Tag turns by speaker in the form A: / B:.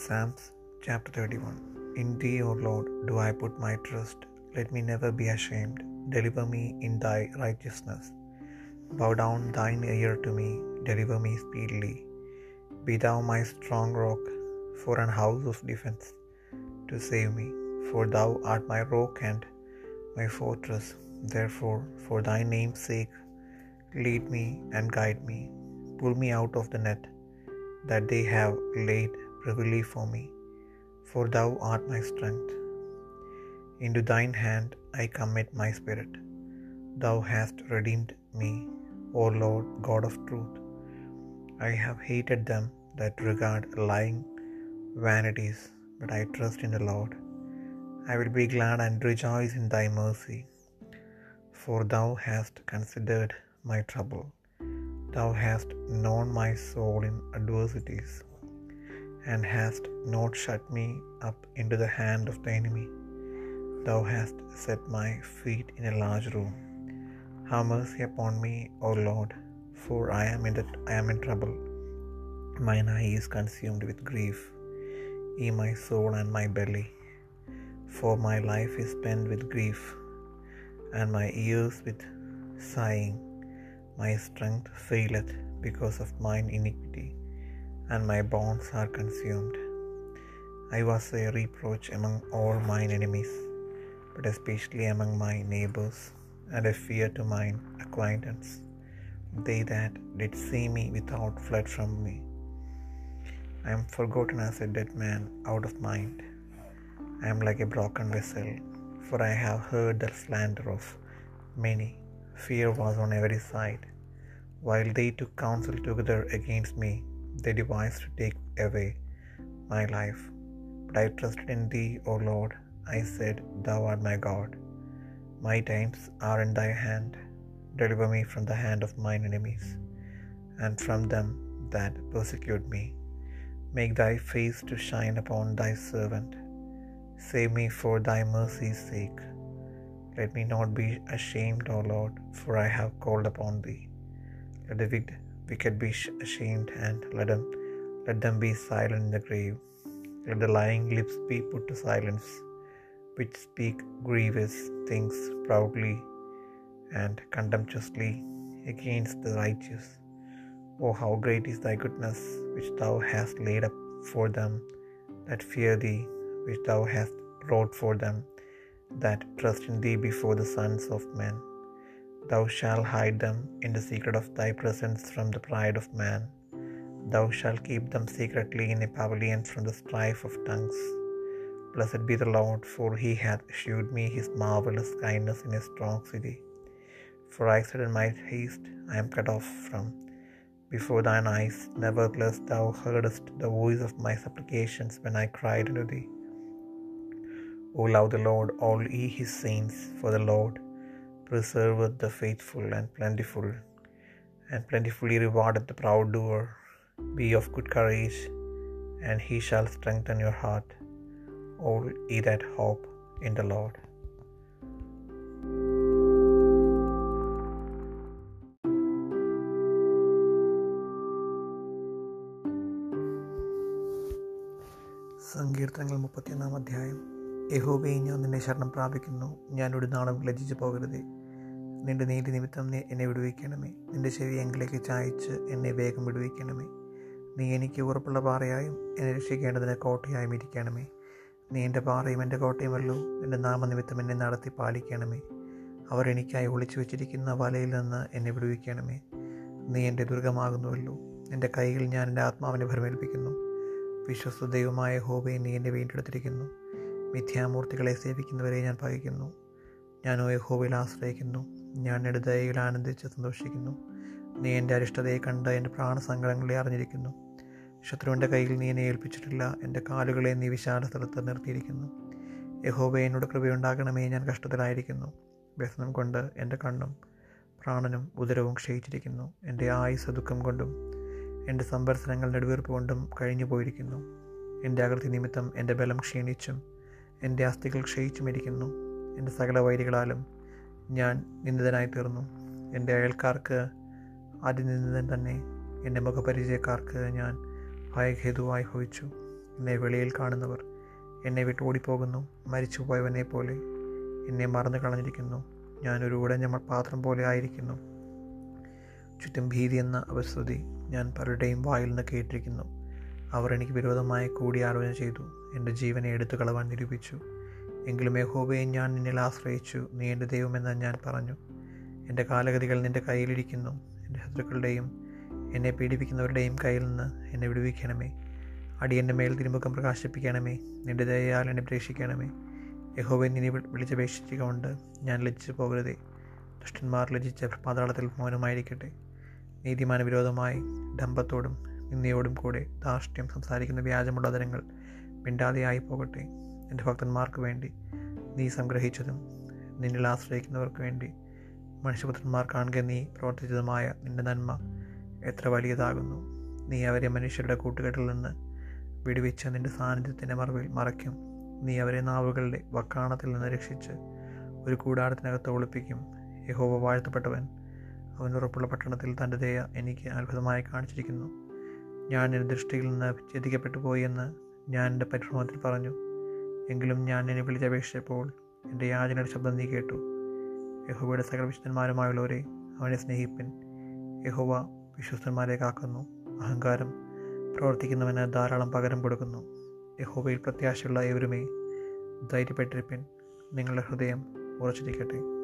A: Psalms chapter 31 In thee, O Lord, do I put my trust. Let me never be ashamed. Deliver me in thy righteousness. Bow down thine ear to me. Deliver me speedily. Be thou my strong rock, for an house of defense, to save me. For thou art my rock and my fortress. Therefore, for thy name's sake, lead me and guide me. Pull me out of the net that they have laid privily for me, for thou art my strength. Into thine hand I commit my spirit. Thou hast redeemed me, O Lord God of truth. I have hated them that regard lying vanities, but I trust in the Lord. I will be glad and rejoice in thy mercy, for thou hast considered my trouble. Thou hast known my soul in adversities, and hast not shut me up into the hand of the enemy. Thou hast set my feet in a large room. Have mercy upon me, O Lord, for I am in the, I am in trouble. Mine eye is consumed with grief, ye my soul and my belly. For my life is spent with grief, and my ears with sighing. My strength faileth because of mine iniquity, and my bones are consumed. I was a reproach among all mine enemies, but especially among my neighbors, and a fear to mine acquaintance. They that did see me without fled from me. I am forgotten as a dead man out of mind. I am like a broken vessel, for I have heard the slander of many. Fear was on every side. While they took counsel together against me, they devised to take away my life. But I trusted in thee, O Lord. I said, Thou art my God. My times are in thy hand. Deliver me from the hand of mine enemies, and from them that persecute me. Make thy face to shine upon thy servant. Save me for thy mercy's sake. Let me not be ashamed, O Lord, for I have called upon thee. Let the wicked be ashamed, and let them, let them be silent in the grave. Let the lying lips be put to silence, which speak grievous things proudly and contemptuously against the righteous. Oh, how great is thy goodness, which thou hast laid up for them that fear thee, which thou hast wrought for them that trust in thee before the sons of men. Thou shalt hide them in the secret of thy presence from the pride of man. Thou shalt keep them secretly in a pavilion from the strife of tongues. Blessed be the Lord, for he hath shewed me his marvellous kindness in a strong city. For I said in my haste, I am cut off from before thine eyes. Nevertheless, thou heardest the voice of my supplications when I cried unto thee. O love the Lord, all ye his saints, for the Lord preserveth the faithful and plentiful, and plentifully rewardeth the proud doer. Be of good courage, and he shall strengthen your heart, all ye that hope in the Lord. സങ്കീർത്തനങ്ങൾ മുപ്പത്തിയൊന്നാം അധ്യായം യഹോബയെ ഞാൻ നിന്നെ ശരണം പ്രാപിക്കുന്നു ഞാൻ ഒരു നാളും ലജ്ജിച്ചു പോകരുതേ നിന്റെ നീതി നിമിത്തം നീ എന്നെ വിടുവിക്കണമേ. നിന്റെ ചെവി എങ്കിലേക്ക് ചായച്ച് എന്നെ വേഗം വിടുവിക്കണമേ. നീ എനിക്ക് ഉറപ്പുള്ള പാറയായും എന്നെ രക്ഷിക്കേണ്ടതിന് കോട്ടയായും ഇരിക്കണമേ. നീ എന്റെ പാറയും എന്റെ കോട്ടയുമല്ലോ. എന്റെ നാമനിമിത്തം എന്നെ നടത്തി പാലിക്കണമേ. അവർ എനിക്കായി ഒളിച്ചു വെച്ചിരിക്കുന്ന വലയിൽ നിന്ന് എന്നെ വിടുവിക്കണമേ. നീ എന്റെ ദുർഗമാകുന്നുവല്ലോ. എന്റെ കൈകൾ ഞാൻ എന്റെ ആത്മാവിനെ ഭരമേൽപ്പിക്കുന്നു. വിശ്വസ്ത ദൈവമായ ഹോബയെ നീ എന്നെ വീണ്ടെടുത്തിരിക്കുന്നു. മിഥ്യാമൂർത്തികളെ സേവിക്കുന്നവരെ ഞാൻ പകയ്ക്കുന്നു ഞാനോ ഹോബയിൽ ആശ്രയിക്കുന്നു. ഞാൻ ദയയിൽ ആനന്ദിച്ച് സന്തോഷിക്കുന്നു. നീ എന്റെ അരിഷ്ടതയെ കണ്ട് എന്റെ പ്രാണസങ്കടങ്ങളെ അറിഞ്ഞിരിക്കുന്നു. ശത്രുവിന്റെ കയ്യിൽ നീ എന്നെ ഏൽപ്പിച്ചിട്ടില്ല. എന്റെ കാലുകളെ നീ വിശാല സ്ഥലത്ത് നിർത്തിയിരിക്കുന്നു. യഹോബ എന്നോട് കൃപയുണ്ടാകണമേ ഞാൻ കഷ്ടത്തിലായിരിക്കുന്നു. വ്യസനം കൊണ്ട് എന്റെ കണ്ണും പ്രാണനും ഉദരവും ക്ഷയിച്ചിരിക്കുന്നു. എന്റെ ആയുസ് ദുഃഖം കൊണ്ടും എന്റെ സമ്പർസനങ്ങൾ നെടുവീർപ്പ് കൊണ്ടും കഴിഞ്ഞു പോയിരിക്കുന്നു. എന്റെ അകൃതി നിമിത്തം എന്റെ ബലം ക്ഷീണിച്ചും എന്റെ അസ്ഥികൾ ക്ഷയിച്ചുമിരിക്കുന്നു. എന്റെ സകല വൈരികളാലും ഞാൻ നിന്ദിതനായി തീർന്നു. എന്റെ അയൽക്കാർക്ക് അതിനിന്ദിതൻ തന്നെ എന്റെ മുഖപരിചയക്കാർക്ക് ഞാൻ ഭയഹേതുവായി ഭവിച്ചു. എന്നെ വെളിയിൽ കാണുന്നവർ എന്നെ വിട്ട് ഓടിപ്പോകുന്നു. മരിച്ചുപോയവനെ പോലെ എന്നെ മറന്നു കളഞ്ഞിരിക്കുന്നു. ഞാനൊരു ഉടഞ്ഞ പാത്രം പോലെ ആയിരിക്കുന്നു. ചുറ്റും ഭീതി എന്ന അവസ്ഥതി ഞാൻ പലരുടെയും വായിൽ നിന്ന് കേട്ടിരിക്കുന്നു. അവർ എനിക്ക് വിരോധമായി കൂടിയാലോചന ചെയ്തു. എന്റെ ജീവനെ എടുത്തു കളവാൻ നിരൂപിച്ചു. എങ്കിലും യഹോബയെ ഞാൻ നിന്നിൽ ആശ്രയിച്ചു. നീ എന്റെ ദൈവമെന്ന് ഞാൻ പറഞ്ഞു. എന്റെ കാലഗതികൾ നിന്റെ കയ്യിലിരിക്കുന്നു. എന്റെ ശത്രുക്കളുടെയും എന്നെ പീഡിപ്പിക്കുന്നവരുടെയും കയ്യിൽ നിന്ന് എന്നെ വിടുവിക്കണമേ. അടിയന്റെ മേൽ തിരുമുഖം പ്രകാശിപ്പിക്കണമേ. നിന്റെ ദയയാൽ എന്നെ പ്രേക്ഷിക്കണമേ യഹോബെ നിന്നെ വിളിച്ചപേക്ഷിച്ചുകൊണ്ട് ഞാൻ ലജ്ജിച്ചു പോകരുതേ. ദുഷ്ടന്മാർ ലജിച്ച പാതാളത്തിൽ മൗനമായിരിക്കട്ടെ. നീതിമാന വിരോധമായി ഡംബത്തോടും നിന്നയോടും കൂടെ ധാർഷ്ട്യം സംസാരിക്കുന്ന വ്യാജമുള്ള തരങ്ങൾ മിണ്ടാതെയായി പോകട്ടെ. എന്റെ ഭക്തന്മാർക്ക് വേണ്ടി നീ സംഗ്രഹിച്ചതും നിന്നിൽ ആശ്രയിക്കുന്നവർക്ക് വേണ്ടി മനുഷ്യപുത്രന്മാർ കാണുക നീ പ്രവർത്തിച്ചതുമായ നിന്റെ നന്മ എത്ര വലിയതാകുന്നു. നീ അവരെ മനുഷ്യരുടെ കൂട്ടുകെട്ടിൽ നിന്ന് വിടുവിച്ച് നിന്റെ സാന്നിധ്യത്തിന്റെ മറവിൽ മറയ്ക്കും. നീ അവരെ നാവുകളുടെ വക്കാണത്തിൽ നിന്ന് രക്ഷിച്ച് ഒരു കൂടാരത്തിനകത്ത് ഒളിപ്പിക്കും. യഹോവ വാഴ്ത്തപ്പെട്ടവൻ അവൻ ഉറപ്പുള്ള പട്ടണത്തിൽ തന്റെ ദയ എനിക്ക് അത്ഭുതമായി കാണിച്ചിരിക്കുന്നു. ഞാൻ എന്റെ ദൃഷ്ടിയിൽ നിന്ന് ഛേദിക്കപ്പെട്ടു പോയി എന്ന് ഞാൻ എന്റെ പരിശ്രമത്തിൽ പറഞ്ഞു. എങ്കിലും ഞാൻ എന്നെ വിളിച്ചപേക്ഷിച്ചപ്പോൾ എന്റെ യാചനയുടെ ശബ്ദം നീ കേട്ടു. യഹോവയുടെ സകല വിശുദ്ധന്മാരുമായുള്ളവരെ അവനെ സ്നേഹിപ്പൻ. യഹോവ വിശ്വസ്തന്മാരെ കാക്കുന്നു. അഹങ്കാരം പ്രവർത്തിക്കുന്നവന് ധാരാളം പകരം കൊടുക്കുന്നു. യഹോവയിൽ പ്രത്യാശയുള്ള ഏവരുമേ ധൈര്യപ്പെട്ടിരിപ്പൻ. നിങ്ങളുടെ ഹൃദയം ഉറച്ചിരിക്കട്ടെ.